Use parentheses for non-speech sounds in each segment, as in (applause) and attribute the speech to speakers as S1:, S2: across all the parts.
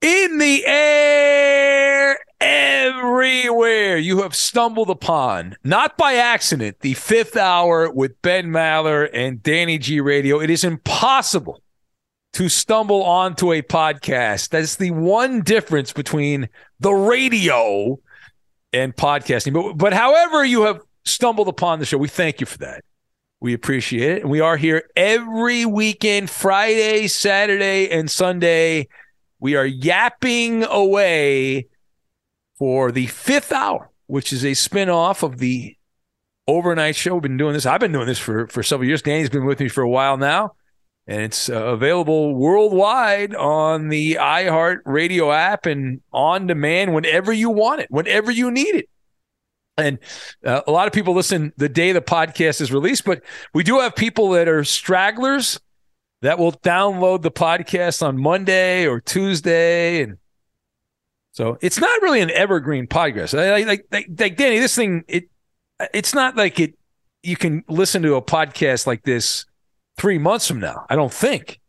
S1: In the air, everywhere, you have stumbled upon, not by accident, the fifth hour with Ben Maller and Danny G Radio. It is impossible to stumble onto a podcast. That's the one difference between the radio and podcasting. But, but however you have stumbled upon the show, we thank you for that. We appreciate it. And we are here every weekend, Friday, Saturday, and Sunday. We are yapping away for the fifth hour, which is a spinoff of the overnight show. We've been doing this. I've been doing this for, for several years. Danny's been with me for a while now. And it's uh, available worldwide on the iHeart Radio app and on demand whenever you want it, whenever you need it. And uh, a lot of people listen the day the podcast is released, but we do have people that are stragglers that will download the podcast on Monday or Tuesday. And so it's not really an evergreen podcast. Like, like, like, Danny, this thing, it it's not like it you can listen to a podcast like this three months from now. I don't think.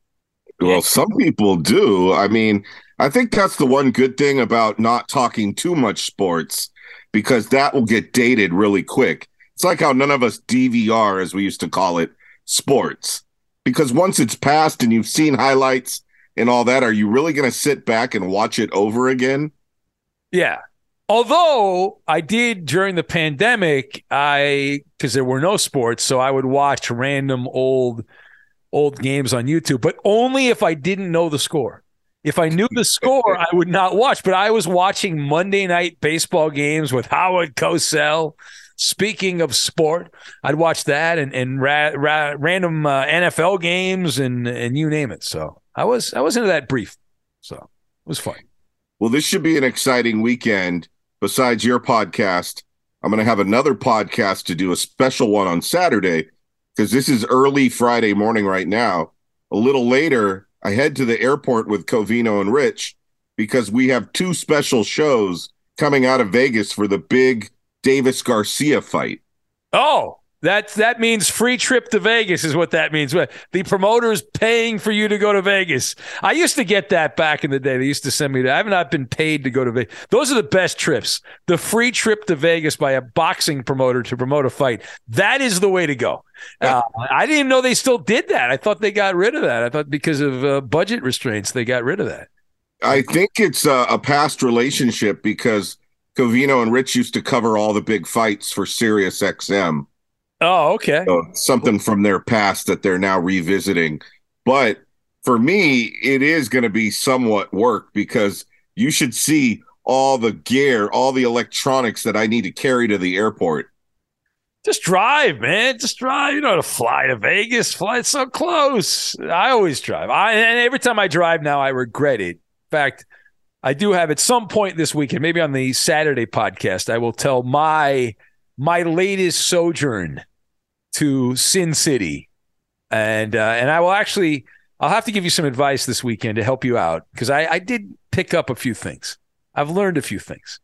S2: Well, some people do. I mean, I think that's the one good thing about not talking too much sports because that will get dated really quick. It's like how none of us DVR, as we used to call it, sports. Because once it's passed and you've seen highlights and all that, are you really going to sit back and watch it over again?
S1: Yeah. Although I did during the pandemic, I because there were no sports, so I would watch random old old games on YouTube, but only if I didn't know the score. If I knew the score, I would not watch. But I was watching Monday night baseball games with Howard Cosell. Speaking of sport, I'd watch that and and ra- ra- random uh, NFL games and and you name it. So I was I was into that brief. So it was fun.
S2: Well, this should be an exciting weekend. Besides your podcast, I'm going to have another podcast to do a special one on Saturday because this is early Friday morning right now. A little later, I head to the airport with Covino and Rich because we have two special shows coming out of Vegas for the big Davis Garcia fight.
S1: Oh, that that means free trip to Vegas is what that means. The promoter's paying for you to go to Vegas. I used to get that back in the day. They used to send me that. I have not been paid to go to Vegas. Those are the best trips. The free trip to Vegas by a boxing promoter to promote a fight. That is the way to go. Uh, I didn't even know they still did that. I thought they got rid of that. I thought because of uh, budget restraints, they got rid of that.
S2: I think it's a, a past relationship because Covino and Rich used to cover all the big fights for Sirius XM.
S1: Oh, okay.
S2: So something from their past that they're now revisiting. But for me, it is going to be somewhat work because you should see all the gear, all the electronics that I need to carry to the airport.
S1: Just drive, man. Just drive. You know to fly to Vegas. Fly so close. I always drive. I and every time I drive now, I regret it. In fact, I do have at some point this weekend, maybe on the Saturday podcast, I will tell my my latest sojourn to Sin City, and uh, and I will actually I'll have to give you some advice this weekend to help you out because I, I did pick up a few things. I've learned a few things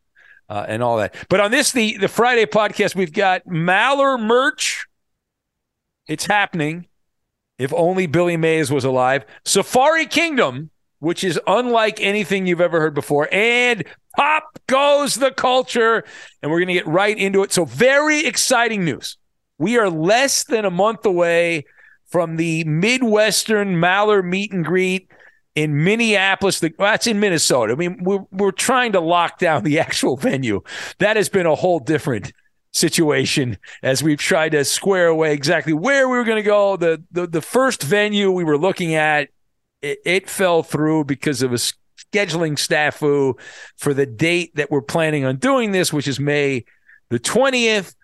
S1: uh, and all that. But on this the the Friday podcast, we've got Maller merch. It's happening. If only Billy Mays was alive. Safari Kingdom, which is unlike anything you've ever heard before, and pop goes the culture, and we're going to get right into it. So very exciting news. We are less than a month away from the Midwestern Maller meet and greet in Minneapolis. The, well, that's in Minnesota. I mean, we're, we're trying to lock down the (laughs) actual venue. That has been a whole different situation as we've tried to square away exactly where we were going to go. The, the, the first venue we were looking at, it, it fell through because of a scheduling snafu for the date that we're planning on doing this, which is May the 20th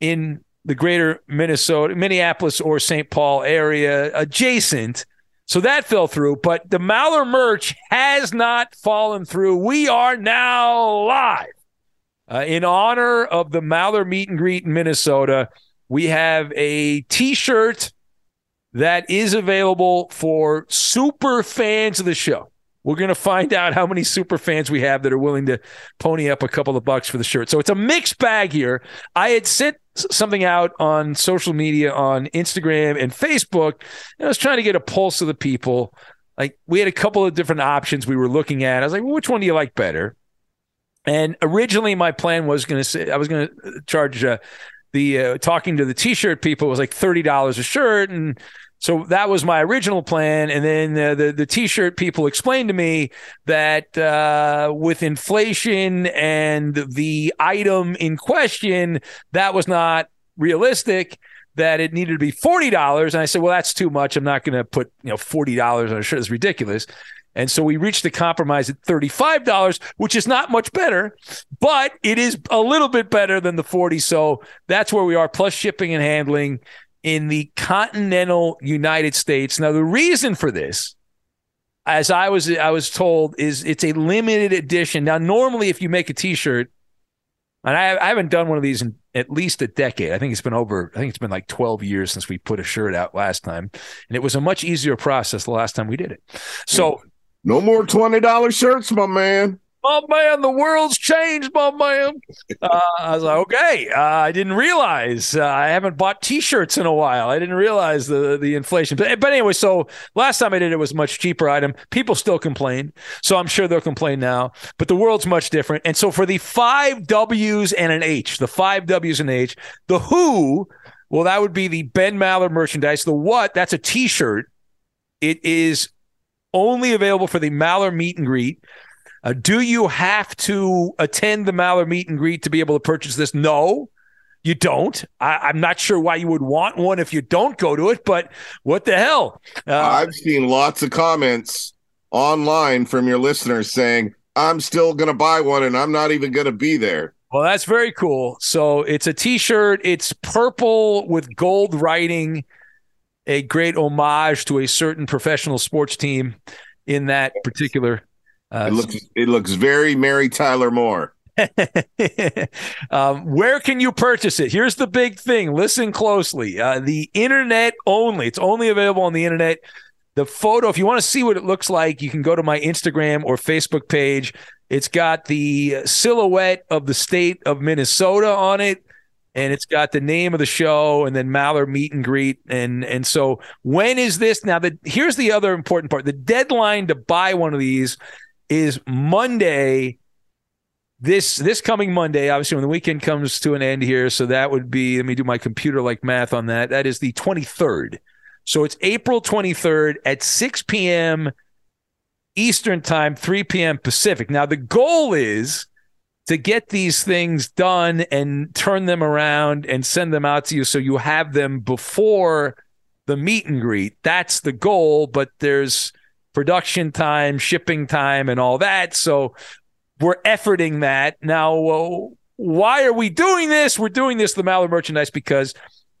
S1: in the greater Minnesota, Minneapolis or St. Paul area adjacent. So that fell through, but the Maller merch has not fallen through. We are now live. Uh, in honor of the Maller meet and greet in Minnesota, we have a t shirt that is available for super fans of the show. We're going to find out how many super fans we have that are willing to pony up a couple of bucks for the shirt. So it's a mixed bag here. I had sent something out on social media on Instagram and Facebook. And I was trying to get a pulse of the people. Like we had a couple of different options we were looking at. I was like, well, which one do you like better? And originally, my plan was going to say I was going to charge uh, the uh, talking to the t-shirt people was like thirty dollars a shirt, and so that was my original plan. And then uh, the the t-shirt people explained to me that uh, with inflation and the item in question, that was not realistic. That it needed to be forty dollars, and I said, "Well, that's too much. I'm not going to put you know forty dollars on a shirt. It's ridiculous." And so we reached a compromise at $35, which is not much better, but it is a little bit better than the 40. So that's where we are, plus shipping and handling in the continental United States. Now, the reason for this, as I was I was told, is it's a limited edition. Now, normally, if you make a T-shirt, and I, I haven't done one of these in at least a decade. I think it's been over. I think it's been like twelve years since we put a shirt out last time, and it was a much easier process the last time we did it. So
S2: no more $20 shirts, my man.
S1: My man, the world's changed, my man. Uh, I was like, okay. Uh, I didn't realize uh, I haven't bought T-shirts in a while. I didn't realize the the inflation. But, but anyway, so last time I did it was much cheaper item. People still complain, so I'm sure they'll complain now. But the world's much different. And so for the five W's and an H, the five W's and H, the Who, well, that would be the Ben Maller merchandise. The What, that's a T-shirt. It is only available for the Maller meet and greet. Uh, do you have to attend the Maller meet and greet to be able to purchase this? No, you don't. I, am not sure why you would want one if you don't go to it, but what the hell?
S2: Uh, I've seen lots of comments online from your listeners saying, I'm still going to buy one and I'm not even going to be there.
S1: Well, that's very cool. So it's a t shirt, it's purple with gold writing a great homage to a certain professional sports team in that particular.
S2: Uh, it looks it looks very Mary Tyler Moore. (laughs)
S1: um, where can you purchase it? Here's the big thing. Listen closely. Uh, the internet only. It's only available on the internet. The photo, if you want to see what it looks like, you can go to my Instagram or Facebook page. It's got the silhouette of the state of Minnesota on it and it's got the name of the show and then Maller meet and greet and and so when is this now the here's the other important part the deadline to buy one of these is Monday this this coming Monday obviously when the weekend comes to an end here so that would be let me do my computer like math on that that is the 23rd so it's April 23rd at 6 p.m. Eastern time 3 p.m. Pacific now the goal is to get these things done and turn them around and send them out to you so you have them before the meet and greet. That's the goal, but there's production time, shipping time, and all that. So we're efforting that. Now, why are we doing this? We're doing this, the Maller merchandise, because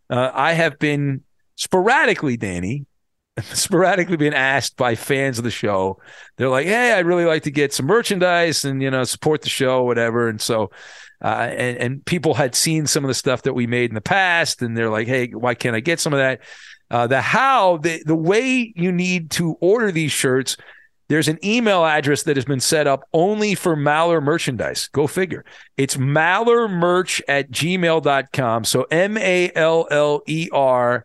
S1: uh, I have been sporadically, Danny, (laughs) sporadically been asked by fans of the show. They're like, "Hey, I'd really like to get some merchandise and you know support the show, whatever." And so, uh, and and people had seen some of the stuff that we made in the past, and they're like, "Hey, why can't I get some of that?" Uh, the how, the the way you need to order these shirts. There's an email address that has been set up only for Maller merchandise. Go figure. It's mallermerch at gmail.com. So M A L L E R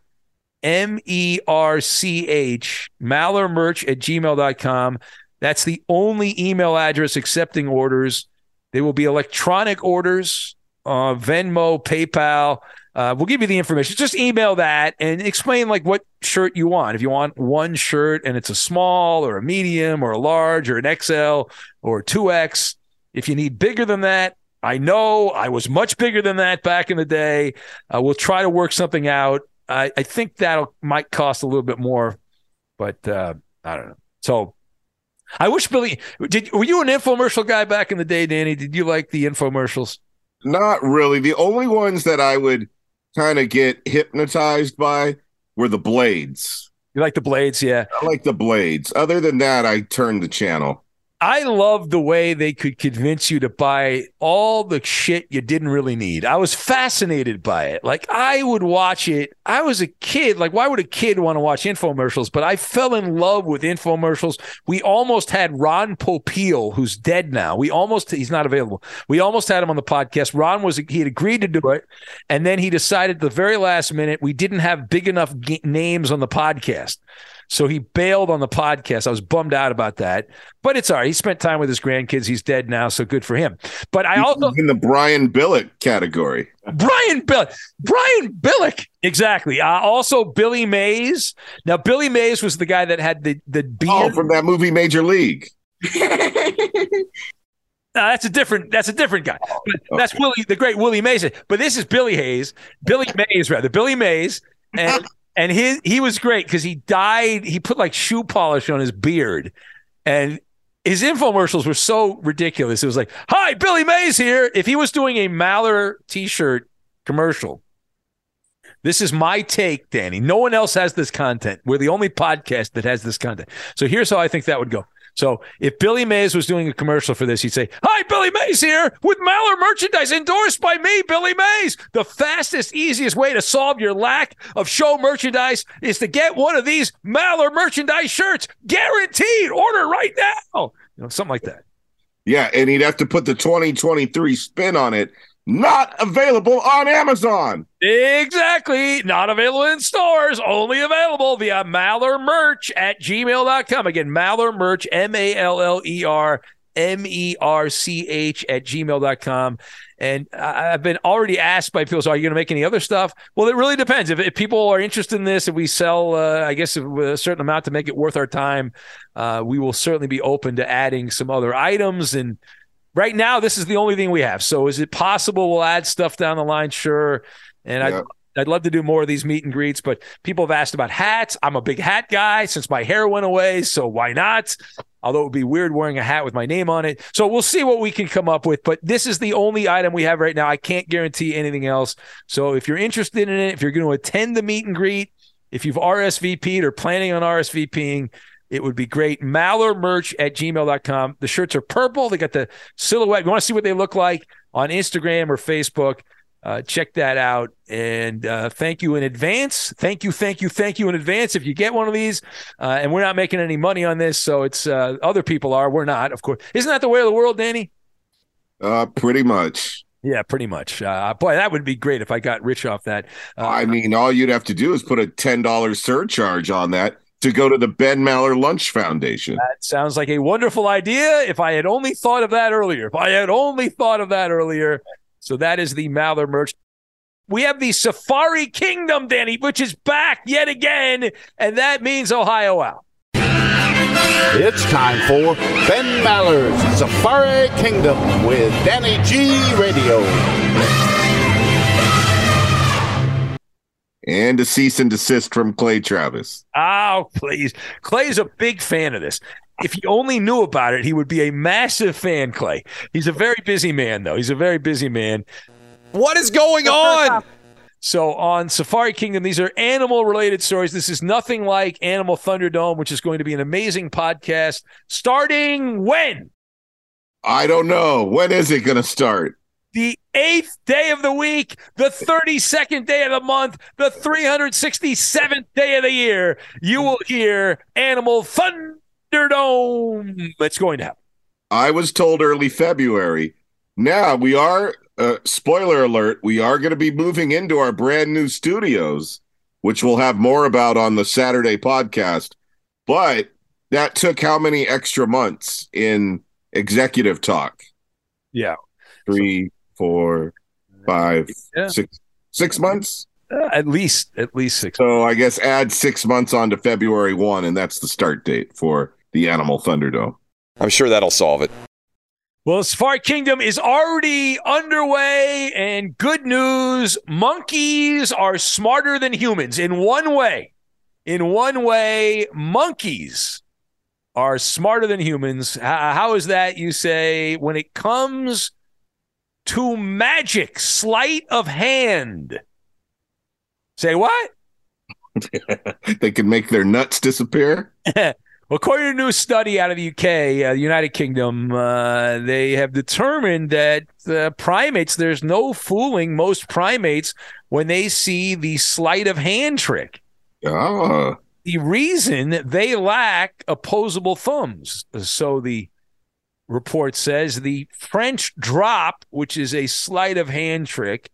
S1: M E R C H, mallermerch at gmail.com. That's the only email address accepting orders. They will be electronic orders, uh, Venmo, PayPal. Uh, we'll give you the information. Just email that and explain like what shirt you want. If you want one shirt and it's a small or a medium or a large or an XL or 2X. If you need bigger than that, I know I was much bigger than that back in the day. Uh, we'll try to work something out. I, I think that might cost a little bit more, but uh, I don't know. So I wish Billy did. Were you an infomercial guy back in the day, Danny? Did you like the infomercials?
S2: Not really. The only ones that I would kind of get hypnotized by were the blades.
S1: You like the blades, yeah.
S2: I like the blades. Other than that, I turned the channel.
S1: I love the way they could convince you to buy all the shit you didn't really need. I was fascinated by it. Like I would watch it. I was a kid. Like why would a kid want to watch infomercials? But I fell in love with infomercials. We almost had Ron Popeil, who's dead now. We almost he's not available. We almost had him on the podcast. Ron was he had agreed to do it, and then he decided the very last minute we didn't have big enough g- names on the podcast. So he bailed on the podcast. I was bummed out about that, but it's all right. He spent time with his grandkids. He's dead now, so good for him. But I also
S2: in the Brian Billick category.
S1: Brian Billick, Brian Billick, exactly. Uh, also Billy Mays. Now Billy Mays was the guy that had the the beard.
S2: Oh, from that movie Major League. (laughs)
S1: No, that's a different. That's a different guy. But that's Willie, the great Willie Mays. But this is Billy Hayes, Billy Mays rather, Billy Mays, and (laughs) and his he was great because he dyed. He put like shoe polish on his beard, and his infomercials were so ridiculous. It was like, "Hi, Billy Mays here." If he was doing a Maller T-shirt commercial, this is my take, Danny. No one else has this content. We're the only podcast that has this content. So here's how I think that would go. So if Billy Mays was doing a commercial for this, he'd say, Hi, Billy Mays here with Maller merchandise endorsed by me, Billy Mays. The fastest, easiest way to solve your lack of show merchandise is to get one of these Maller merchandise shirts. Guaranteed. Order right now. You know, something like that.
S2: Yeah, and he'd have to put the 2023 spin on it. Not available on Amazon.
S1: Exactly. Not available in stores, only available via Maller merch at gmail.com. Again, Maller merch, M A L L E R M E R C H at gmail.com. And I've been already asked by people, so are you going to make any other stuff? Well, it really depends. If, if people are interested in this, if we sell, uh, I guess, a certain amount to make it worth our time, uh, we will certainly be open to adding some other items. And right now, this is the only thing we have. So is it possible we'll add stuff down the line? Sure. And
S2: Yeah.
S1: I I'd love to do more of these meet and greets, but people have asked about hats. I'm a big hat guy since my hair went away, so why not? Although it would be weird wearing a hat with my name on it. So we'll see what we can come up with, but this is the only item we have right now. I can't guarantee anything else. So if you're interested in it, if you're going to attend the meet and greet, if you've RSVP'd or planning on RSVPing, it would be great. Maller merch at gmail.com. The shirts are purple. They got the silhouette. You want to see what they look like on Instagram or Facebook? Uh, check that out. And uh, thank you in advance. Thank you, thank you, thank you in advance if you get one of these. Uh, and we're not making any money on this, so it's uh, other people are. We're not, of course. Isn't that the way of the world, Danny?
S2: Uh, pretty much.
S1: Yeah, pretty much. Uh, boy, that would be great if I got rich off that. Uh,
S2: I mean, all you'd have to do is put a $10 surcharge on that to go to the Ben Maller Lunch Foundation.
S1: That sounds like a wonderful idea. If I had only thought of that earlier, if I had only thought of that earlier. So that is the Maller merch. We have the Safari Kingdom, Danny, which is back yet again, and that means Ohio Al.
S3: It's time for Ben Maller's Safari Kingdom with Danny G Radio.
S2: And a cease and desist from Clay Travis.
S1: Oh, please. Clay's a big fan of this. If he only knew about it, he would be a massive fan, Clay. He's a very busy man, though. He's a very busy man.
S4: What is going on?
S1: So on Safari Kingdom, these are animal related stories. This is nothing like Animal Thunderdome, which is going to be an amazing podcast starting when?
S2: I don't know. When is it going to start?
S1: The eighth day of the week, the 32nd day of the month, the 367th day of the year. You will hear Animal Thunderdome. It's going to happen.
S2: I was told early February. Now we are, uh, spoiler alert, we are going to be moving into our brand new studios, which we'll have more about on the Saturday podcast. But that took how many extra months in executive talk?
S1: Yeah.
S2: Three, four, five,
S1: Yeah.
S2: six, six months.
S1: Uh, at least, at least six.
S2: So I guess add six months onto February one, and that's the start date for the Animal Thunderdome.
S4: I'm sure that'll solve it.
S1: Well, Safari Kingdom is already underway, and good news monkeys are smarter than humans in one way. In one way, monkeys are smarter than humans. H- how is that, you say? When it comes to magic, sleight of hand. Say what? (laughs)
S2: they can make their nuts disappear. (laughs)
S1: well, according to a new study out of the UK, uh, United Kingdom, uh, they have determined that uh, primates, there's no fooling most primates when they see the sleight of hand trick.
S2: Oh,
S1: The reason they lack opposable thumbs. So the report says the French drop, which is a sleight of hand trick,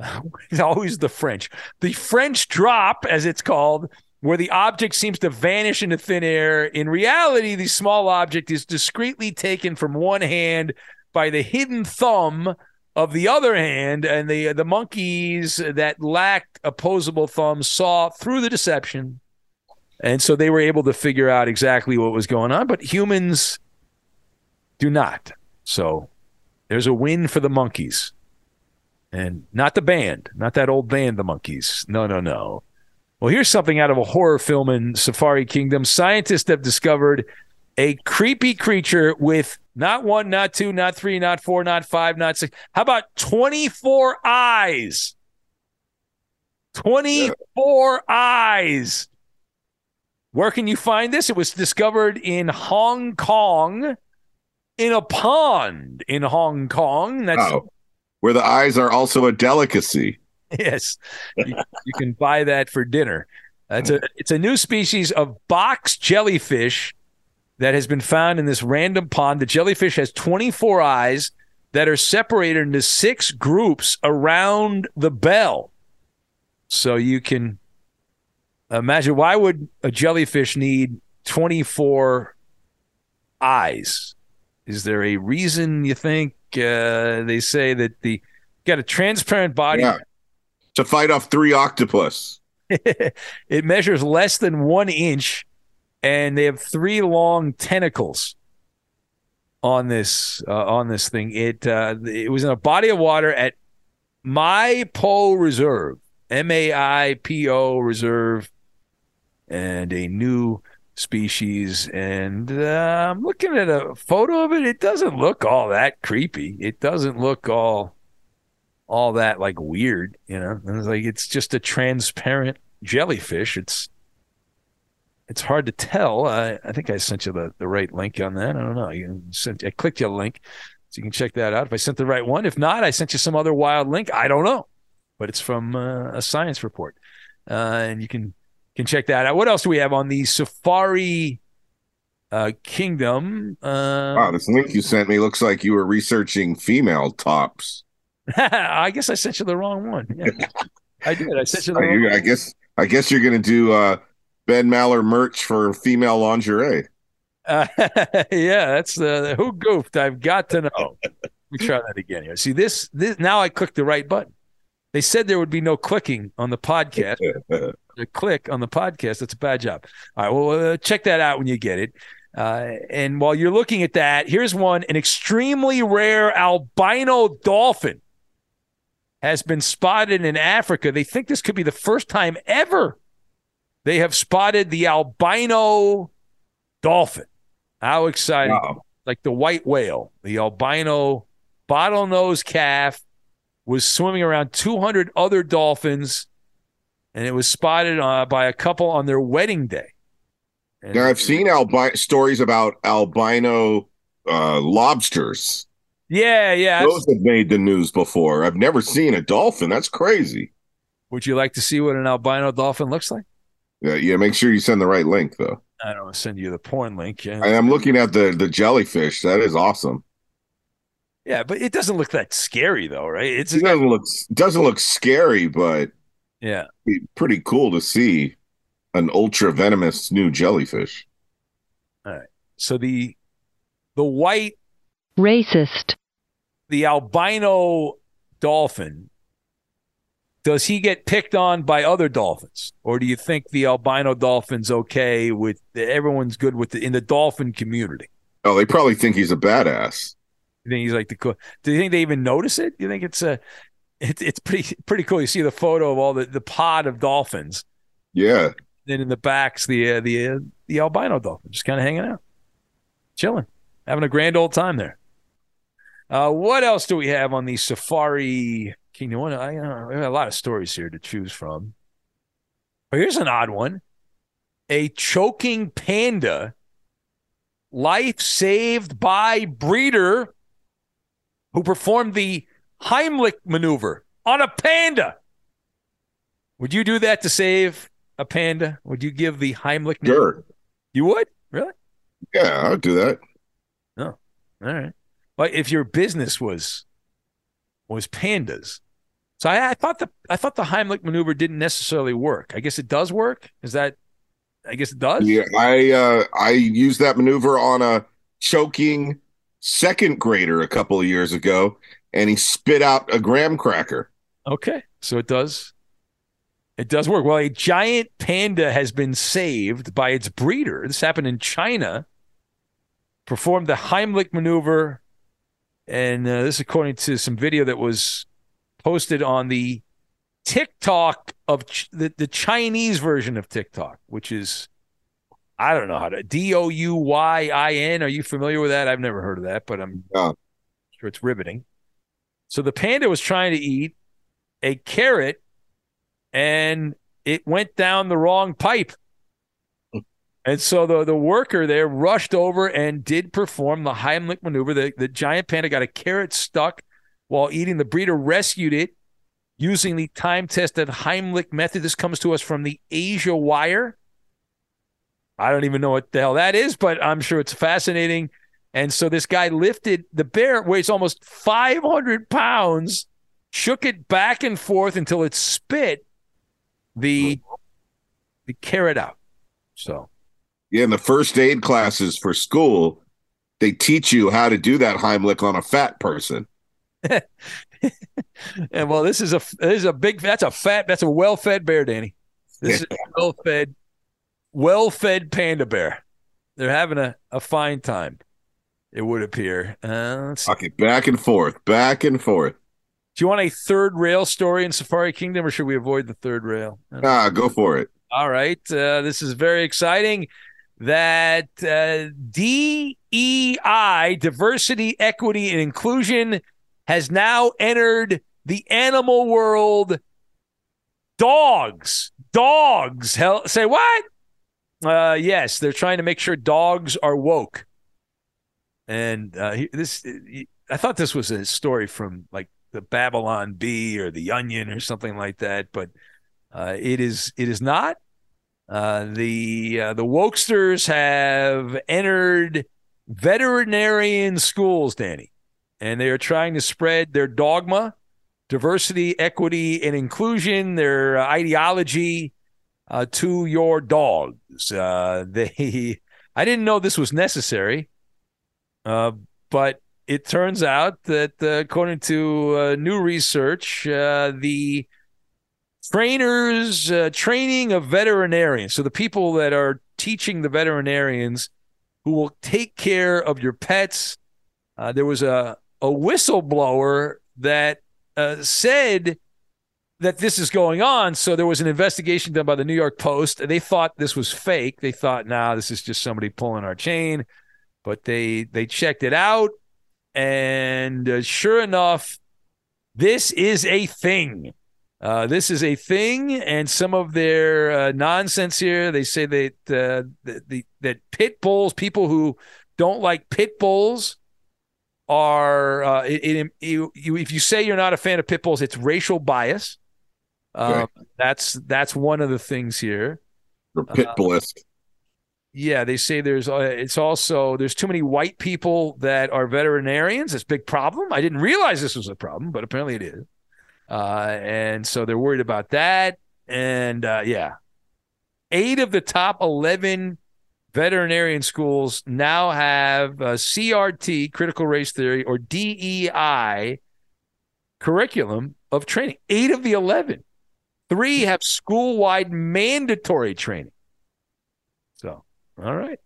S1: (laughs) always the French. The French drop, as it's called, where the object seems to vanish into thin air. In reality, the small object is discreetly taken from one hand by the hidden thumb of the other hand, and the the monkeys that lacked opposable thumbs saw through the deception, and so they were able to figure out exactly what was going on. But humans do not. So there's a win for the monkeys and not the band, not that old band, the Monkees. No, no, no. Well, here's something out of a horror film in Safari Kingdom. Scientists have discovered a creepy creature with not one, not two, not three, not four, not five, not six. How about 24 eyes? 24 eyes. Where can you find this? It was discovered in Hong Kong in a pond in Hong Kong. That's
S2: oh, where the eyes are also a delicacy. (laughs)
S1: Yes, you, you can buy that for dinner. It's a it's a new species of box jellyfish that has been found in this random pond. The jellyfish has 24 eyes that are separated into six groups around the bell. So you can imagine why would a jellyfish need 24 eyes? Is there a reason you think uh, they say that the got a transparent body?
S2: Yeah. To fight off three octopus. (laughs)
S1: it measures less than one inch, and they have three long tentacles on this uh, on this thing. It uh, it was in a body of water at Maipo Reserve, M A I P O Reserve, and a new species. And uh, I'm looking at a photo of it. It doesn't look all that creepy. It doesn't look all all that like weird, you know. And it's like it's just a transparent jellyfish. It's it's hard to tell. I, I think I sent you the, the right link on that. I don't know. You sent I clicked you a link, so you can check that out. If I sent the right one, if not, I sent you some other wild link. I don't know, but it's from uh, a science report, uh, and you can can check that out. What else do we have on the Safari uh, Kingdom? Uh,
S2: Wow, this link you sent me looks like you were researching female tops. (laughs)
S1: I guess I sent you the wrong one. Yeah. (laughs) I did. I sent you the
S2: Uh,
S1: wrong
S2: you- I guess I guess you're gonna do uh, Ben Maller merch for female lingerie.
S1: Uh, (laughs) yeah, that's the who goofed. I've got to know. Let me try that again here. See this. This now I clicked the right button. They said there would be no clicking on the podcast. To click on the podcast. That's a bad job. All right, well, uh, check that out when you get it. Uh, and while you're looking at that, here's one: an extremely rare albino dolphin has been spotted in Africa. They think this could be the first time ever they have spotted the albino dolphin. How exciting!
S2: Wow.
S1: Like the white whale, the albino bottlenose calf was swimming around 200 other dolphins, and it was spotted uh, by a couple on their wedding day. And-
S2: Now I've seen albi- stories about albino uh, lobsters.
S1: Yeah, yeah.
S2: Those have made the news before. I've never seen a dolphin. That's crazy.
S1: Would you like to see what an albino dolphin looks like?
S2: Yeah, yeah. Make sure you send the right link though.
S1: I don't want to send you the porn link. Yeah,
S2: I am looking at the the jellyfish. That is awesome.
S1: yeah but it doesn't look that scary though, right? It's
S2: It doesn't look doesn't look scary, but
S1: yeah.
S2: be pretty cool to see an ultra venomous new jellyfish. All right.
S1: So the the white
S5: racist,
S1: the albino dolphin does he get picked on by other dolphins or do you think the albino dolphin's okay with everyone's good with the in the dolphin community
S2: Oh, they probably think he's a badass.
S1: you think he's like the cool do you think they even notice it you think it's a it, it's pretty pretty cool. You see the photo of all the the pod of dolphins.
S2: Yeah.
S1: then in the back's the uh, the uh, the albino dolphin just kind of hanging out chilling having a grand old time there. Uh, what else do we have on the safari kingdom? One, I, uh, we have a lot of stories here to choose from. Oh, here's an odd one. A choking panda, life saved by breeder who performed the Heimlich maneuver on a panda. Would you do that to save a panda? Would you give the Heimlich maneuver?
S2: Sure.
S1: You would? Really?
S2: Yeah, I'll do that. Oh.
S1: All right. But if your business was was pandas, so I, I thought the I thought the Heimlich maneuver didn't necessarily work. I guess it does work. Is that? I guess it does.
S2: Yeah, I uh, I used that maneuver on a choking second grader a couple of years ago, and he spit out a graham cracker.
S1: Okay, so it does. It does work. Well, a giant panda has been saved by its breeder. This happened in China. Performed the Heimlich maneuver, and uh, this, according to some video that was posted on the TikTok of ch- the, the Chinese version of TikTok, which is I don't know how to D O U Y I N. Are you familiar with that? I've never heard of that, but I'm
S2: Yeah.
S1: sure it's riveting. So the panda was trying to eat a carrot and it went down the wrong pipe. And so the, the worker there rushed over and did perform the Heimlich maneuver. The, the giant panda got a carrot stuck while eating. The breeder rescued it using the time tested Heimlich method. This comes to us from the Asia Wire. I don't even know what the hell that is, but I'm sure it's fascinating. And so this guy lifted the bear, weighs almost 500 pounds, shook it back and forth until it spit the the carrot out. So
S2: Yeah, in the first aid classes for school, they teach you how to do that Heimlich on a fat person. (laughs)
S1: and well, this is a this is a big that's a fat that's a well fed bear, Danny. This is a well fed, well fed panda bear. They're having a, a fine time. It would appear. Uh.
S2: Okay, back and forth, back and forth.
S1: Do you want a third rail story in Safari Kingdom, or should we avoid the third rail?
S2: Ah, go for it.
S1: All right. Uh, this is very exciting that uh, DEI, diversity, equity, and inclusion, has now entered the animal world. Dogs, dogs. Hell, say what? Uh, yes, they're trying to make sure dogs are woke. And uh, he- this, I thought this was a story from like the Babylon Bee or the Onion or something like that, but uh, it is it is not. Uh, the uh, the wokesters have entered veterinarian schools, Danny, and they are trying to spread their dogma, diversity, equity, and inclusion, their uh, ideology uh, to your dogs. Uh, they, (laughs) I didn't know this was necessary, uh, but it turns out that uh, according to uh, new research, uh, the trainers uh, training of veterinarians so the people that are teaching the veterinarians who will take care of your pets uh, there was a, a whistleblower that said that this is going on. So there was an investigation done by the new york post. And they thought this was fake. They thought nah this is just somebody pulling our chain but they they checked it out and uh, sure enough this is a thing uh, this is a thing, and some of their uh, nonsense here. They say that uh, the, the that pit bulls, people who don't like pit bulls, are uh, it, it, you, you, if you say you're not a fan of pit bulls, it's racial bias. Um, That's that's one of the things here.
S2: Or pit bullist.
S1: Yeah, they say there's uh, it's also there's too many white people that are veterinarians. It's a big problem. I didn't realize this was a problem, but apparently it is. Uh, and so they're worried about that. And uh, yeah, eight of the top eleven veterinarian schools now have uh, CRT, critical race theory, or DEI curriculum of training. Eight of the eleven. Three have school-wide mandatory training. All right,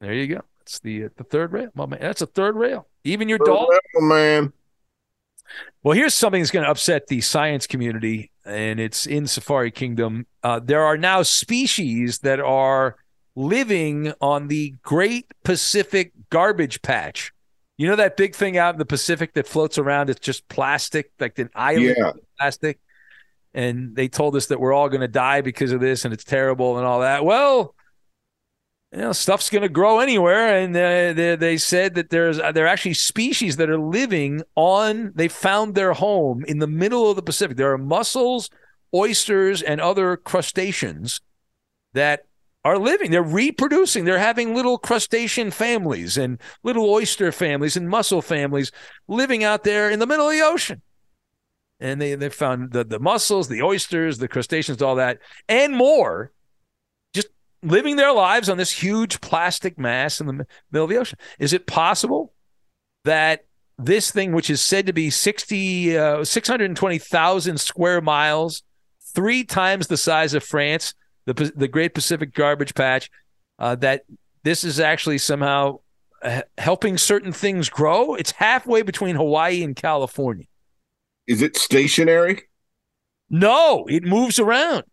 S1: there you go. That's the uh, the third rail. Well, man, that's a third rail. Even your dog.
S2: Man.
S1: Well, here's something that's going to upset the science community, and it's in Safari Kingdom. Uh, there are now species that are living on the Great Pacific Garbage Patch. You know that big thing out in the Pacific that floats around? It's just plastic, like an island
S2: Yeah.
S1: of plastic. and they told us that we're all going to die because of this and it's terrible and all that. Well, you know, stuff's going to grow anywhere, and uh, they, they said that there's uh, there are actually species that are living on. They found their home in the middle of the Pacific. There are mussels, oysters, and other crustaceans that are living. They're reproducing. They're having little crustacean families and little oyster families and mussel families living out there in the middle of the ocean. And they, they found the, the mussels, the oysters, the crustaceans, all that, and more, living their lives on this huge plastic mass in the middle of the ocean. Is it possible that this thing, which is said to be 60, uh, 620,000 square miles, three times the size of France, the the Great Pacific Garbage Patch, uh, that this is actually somehow uh, helping certain things grow. It's halfway between Hawaii and California.
S2: Is it stationary?
S1: No, it moves around.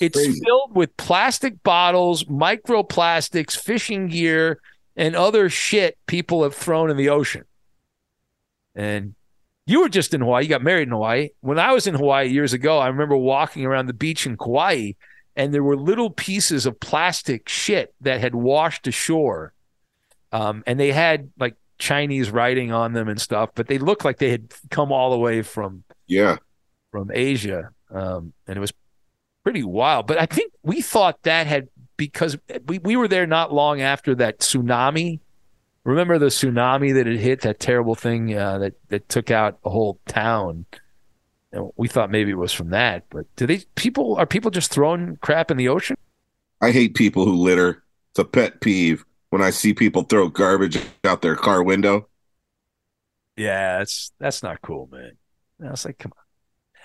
S1: It's
S2: Crazy.
S1: filled with plastic bottles, microplastics, fishing gear, and other shit people have thrown in the ocean. And you were just in Hawaii. You got married in Hawaii. When I was in Hawaii years ago, I remember walking around the beach in Kauai and there were little pieces of plastic shit that had washed ashore. Um, and they had like Chinese writing on them and stuff, but they looked like they had come all the way from
S2: Yeah.
S1: from Asia. Um, and it was pretty wild. But I think we thought that had because we, we were there not long after that tsunami. Remember the tsunami that had hit that terrible thing uh, that that took out a whole town. And we thought maybe it was from that, but do they people are people just throwing crap in the ocean?
S2: I hate people who litter. It's a pet peeve when I see people throw garbage out their car window.
S1: Yeah, that's that's not cool, man. I was like, come on.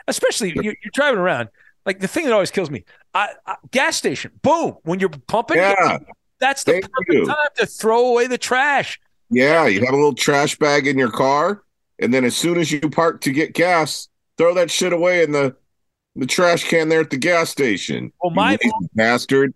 S1: Especially you're, you're driving around. Like the thing that always kills me, I, I, gas station. Boom, when you're pumping,
S2: Yeah.
S1: that's the
S2: Thank
S1: perfect
S2: you.
S1: time to throw away the trash.
S2: Yeah, you have a little trash bag in your car, and then as soon as you park to get gas, throw that shit away in the the trash can there at the gas station.
S1: Well, my
S2: bastard.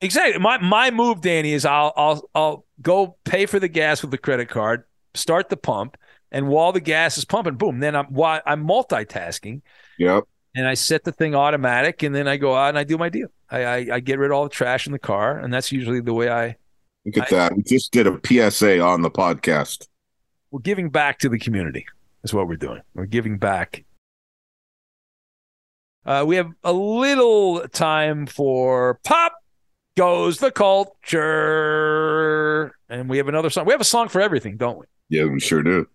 S1: exactly my my move, Danny, is I'll I'll I'll go pay for the gas with the credit card, start the pump, and while the gas is pumping, boom, then I'm while I'm multitasking.
S2: Yep.
S1: And I set the thing automatic, and then I go out and I do my deal. I, I, I get rid of all the trash in the car, and that's usually the way I.
S2: Look at that. We just did a PSA on the podcast.
S1: We're giving back to the community. Is what we're doing. We're giving back. Uh, we have a little time for pop goes the culture, and we have another song. We have a song for everything, don't we?
S2: Yeah, we sure do.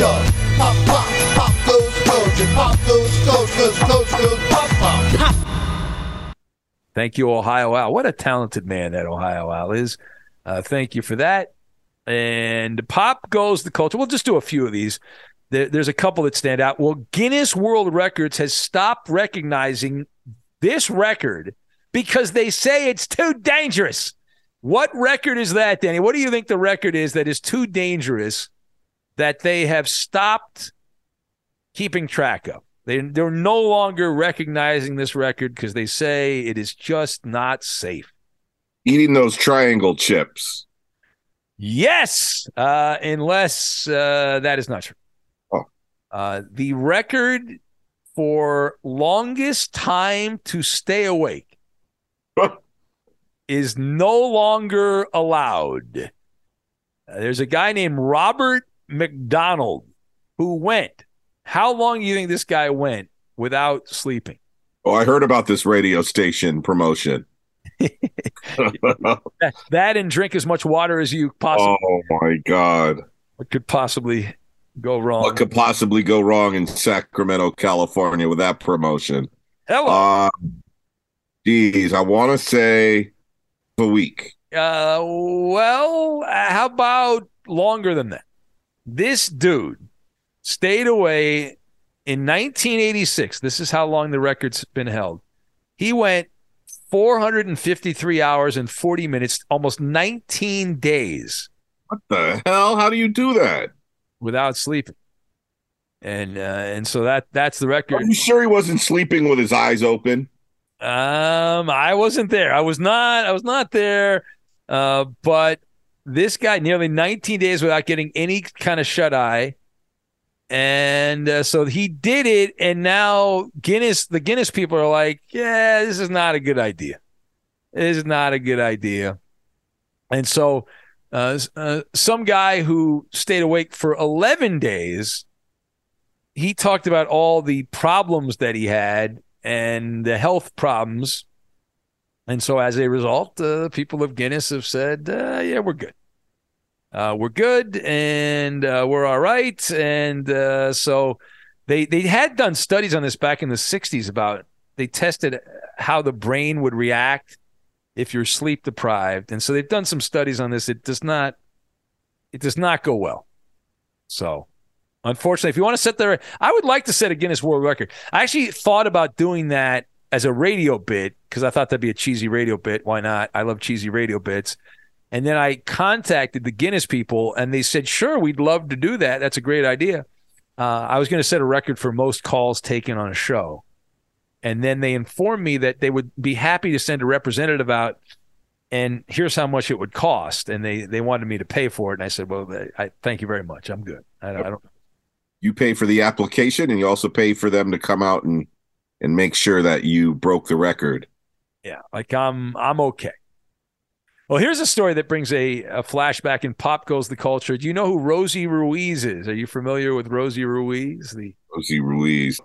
S5: Pop, pop, pop goes. Pop culture, pop, pop.
S1: Thank you, Ohio Al. What a talented man that Ohio Al is. Uh, thank you for that. And pop goes the culture. We'll just do a few of these. There, there's a couple that stand out. Well, Guinness World Records has stopped recognizing this record because they say it's too dangerous. What record is that, Danny? What do you think the record is that is too dangerous that they have stopped keeping track of? They, they're no longer recognizing this record because they say it is just not safe.
S2: Eating those triangle chips.
S1: Yes, uh, unless uh, that is not true.
S2: Oh.
S1: Uh, the record for longest time to stay awake (laughs) is no longer allowed. Uh, there's a guy named Robert McDonald who went. How long do you think this guy went without sleeping?
S2: Oh, I heard about this radio station promotion. (laughs)
S1: That, that and drink as much water as you possibly
S2: oh my god.
S1: what could possibly go wrong.
S2: What could possibly go wrong in Sacramento, California with that promotion?
S1: Hello.
S2: Uh geez, I want to say a week.
S1: Uh, well, uh, how about longer than that? This dude stayed away in 1986. This is how long the record's been held. He went 453 hours and 40 minutes, almost 19 days
S2: What the hell? How do you do that?
S1: without sleeping. And uh, and so that that's the record.
S2: Are you sure he wasn't sleeping with his eyes open?
S1: Um, I wasn't there. I was not. I was not there. Uh, but this guy nearly 19 days without getting any kind of shut eye. And uh, so he did it. And now Guinness, the Guinness people are like, yeah, this is not a good idea. This is not a good idea. And so uh, uh, some guy who stayed awake for 11 days, he talked about all the problems that he had and the health problems. And so as a result, uh, people of Guinness have said, uh, yeah, we're good. Uh, we're good and uh, we're all right. And uh, so they they had done studies on this back in the 60s about they tested how the brain would react if you're sleep deprived. And so they've done some studies on this. It does not it does not go well. So unfortunately, if you want to set there, I would like to set a Guinness World Record. I actually thought about doing that as a radio bit because I thought that'd be a cheesy radio bit. Why not? I love cheesy radio bits. And then I contacted the Guinness people and they said, sure, we'd love to do that. That's a great idea. Uh, I was going to set a record for most calls taken on a show. And then they informed me that they would be happy to send a representative out and here's how much it would cost. And they, they wanted me to pay for it. And I said, well, I thank you very much. I'm good. I, I don't.
S2: You pay for the application and you also pay for them to come out and, and make sure that you broke the record.
S1: Yeah. Like I'm, I'm okay. Well, here's a story that brings a, a flashback in pop goes the culture. Do you know who Rosie Ruiz is? Are you familiar with Rosie Ruiz? The
S2: Rosie Ruiz.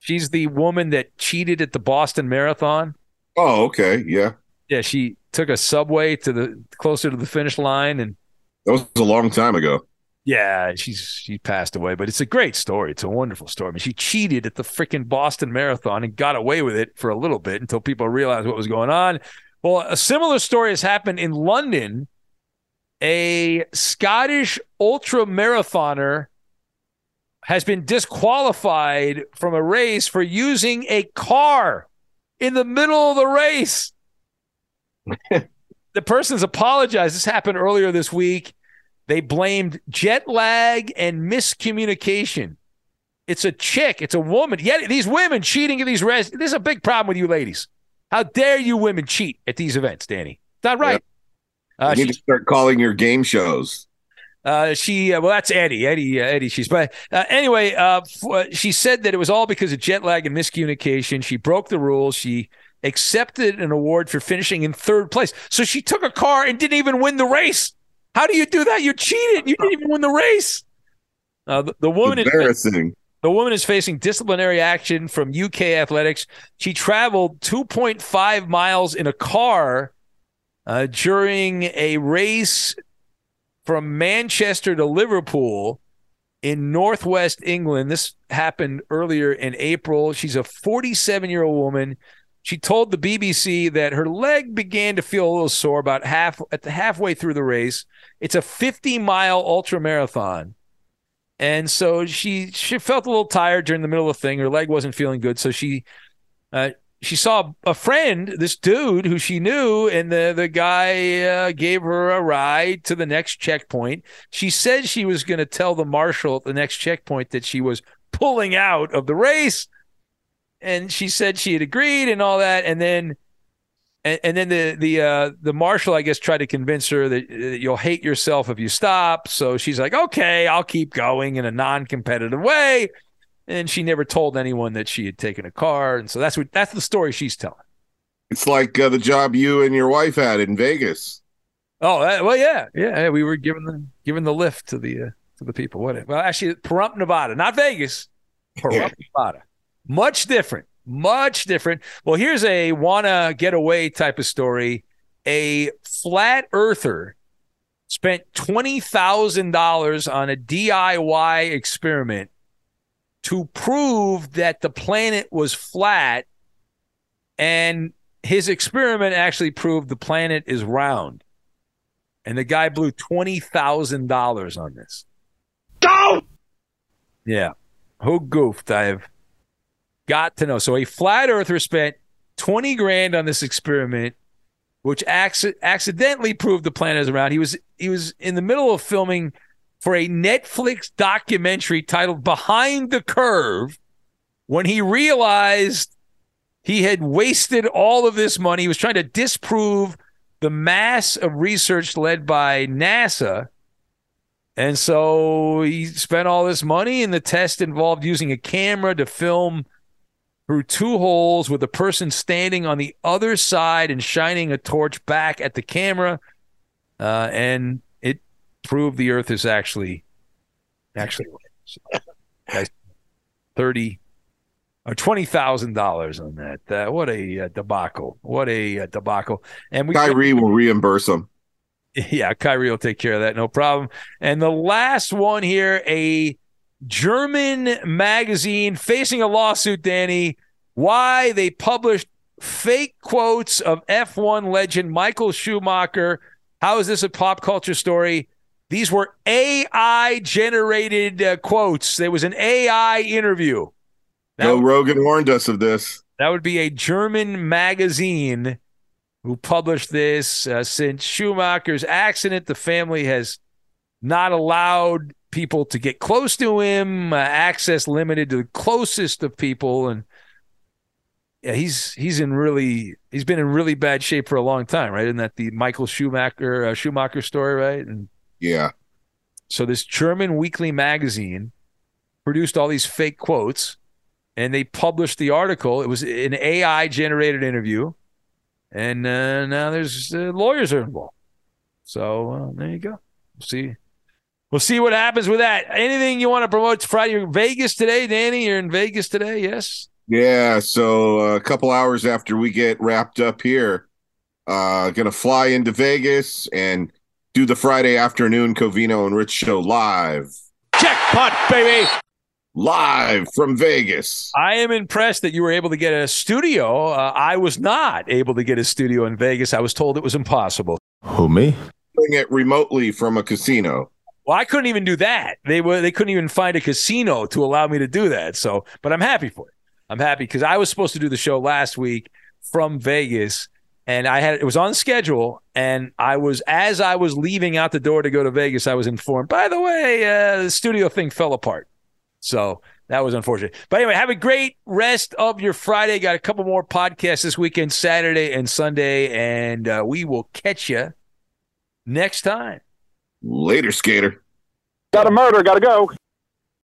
S1: She's the woman that cheated at the Boston Marathon.
S2: Oh, okay. Yeah.
S1: Yeah, she took a subway to the closer to the finish line and
S2: That was a long time ago.
S1: yeah, she's she passed away, but it's a great story. It's a wonderful story. I mean, she cheated at the freaking Boston Marathon and got away with it for a little bit until people realized what was going on. Well, a similar story has happened in London. A Scottish ultra marathoner has been disqualified from a race for using a car in the middle of the race. (laughs) the person's apologized. This happened earlier this week. They blamed jet lag and miscommunication. It's a chick, it's a woman. Yet these women cheating at these races. This is a big problem with you ladies. How dare you women cheat at these events, Danny? Not right. Uh,
S2: you need to start calling your game shows.
S1: uh, she uh, well, that's Eddie. Eddie. Uh, Eddie. She's but uh, anyway. Uh, uh, she said that it was all because of jet lag and miscommunication. She broke the rules. She accepted an award for finishing in third place. So she took a car and didn't even win the race. How do you do that? You cheated. You didn't even win the race. Uh, the, the woman is
S2: Embarrassing.
S1: The woman is facing disciplinary action from UK Athletics. She traveled 2.5 miles in a car uh, during a race from Manchester to Liverpool in northwest England. This happened earlier in April. She's a 47 year old woman. She told the BBC that her leg began to feel a little sore about half at the halfway through the race. It's a 50 mile ultra marathon. And so she she felt a little tired during the middle of the thing. Her leg wasn't feeling good, so she uh, she saw a friend, this dude who she knew, and the the guy uh, gave her a ride to the next checkpoint. She said she was going to tell the marshal at the next checkpoint that she was pulling out of the race, and she said she had agreed and all that, and then. And, and then the the uh, the marshal, I guess, tried to convince her that, that you'll hate yourself if you stop. So she's like, "Okay, I'll keep going in a non-competitive way." and she never told anyone that she had taken a car and so that's what that's the story she's telling
S2: It's like uh, the job you and your wife had in Vegas.
S1: oh that, well yeah yeah we were giving the giving the lift to the uh, to the people what well actually Pahrump Nevada not Vegas Pahrump. Nevada much different much different well here's a wanna get away type of story a flat earther spent $20,000 on a DIY experiment to prove that the planet was flat and his experiment actually proved the planet is round and the guy blew $20,000 on this. Go! Yeah. Who goofed? I've got to know. So a flat earther spent 20 grand on this experiment which acc- accidentally proved the planet is round. He was he was in the middle of filming for a Netflix documentary titled Behind the Curve when he realized he had wasted all of this money. He was trying to disprove the mass of research led by NASA. And so he spent all this money, and the test involved using a camera to film through two holes with a person standing on the other side and shining a torch back at the camera. Uh, and it proved the Earth is actually actually (laughs) thirty or twenty thousand dollars on that. Uh, what a uh, debacle! What a uh, debacle! And we
S2: Kyrie will reimburse them. (laughs)
S1: yeah, Kyrie will take care of that, no problem. And the last one here, a German magazine facing a lawsuit, Danny, why they published fake quotes of F1 legend Michael Schumacher. How is this a pop culture story? These were AI generated uh, quotes. There was an AI interview. That,
S2: Joe Rogan warned us of this.
S1: that would be a German magazine who published this. Uh, since Schumacher's accident, the family has not allowed people to get close to him, uh, access limited to the closest of people. And yeah, he's he's in really he's been in really bad shape for a long time, right? Isn't that the Michael Schumacher uh, Schumacher story, right? And
S2: Yeah.
S1: so this German weekly magazine produced all these fake quotes and they published the article. It was an AI generated interview. And uh, now there's uh, lawyers are involved. So uh, there you go. We'll see. We'll see what happens with that. Anything you want to promote Friday? You're in Vegas today, Danny? You're in Vegas today? Yes.
S2: Yeah. So uh, a couple hours after we get wrapped up here, uh, gonna fly into Vegas and do the Friday afternoon Covino and Rich show live,
S1: Jackpot, baby.
S2: live from Vegas.
S1: I am impressed that you were able to get a studio. Uh, I was not able to get a studio in Vegas. I was told it was impossible.
S6: Who me?
S2: Doing it remotely from a casino.
S1: Well, I couldn't even do that. They were they couldn't even find a casino to allow me to do that. So, but I'm happy for it. I'm happy because I was supposed to do the show last week from Vegas, and I had it was on schedule. And I was as I was leaving out the door to go to Vegas, I was informed. By the way, uh, the studio thing fell apart. So that was unfortunate. But anyway, have a great rest of your Friday. Got a couple more podcasts this weekend, Saturday and Sunday, and uh, we will catch you next time.
S2: Later, skater.
S7: Got a murder, gotta go.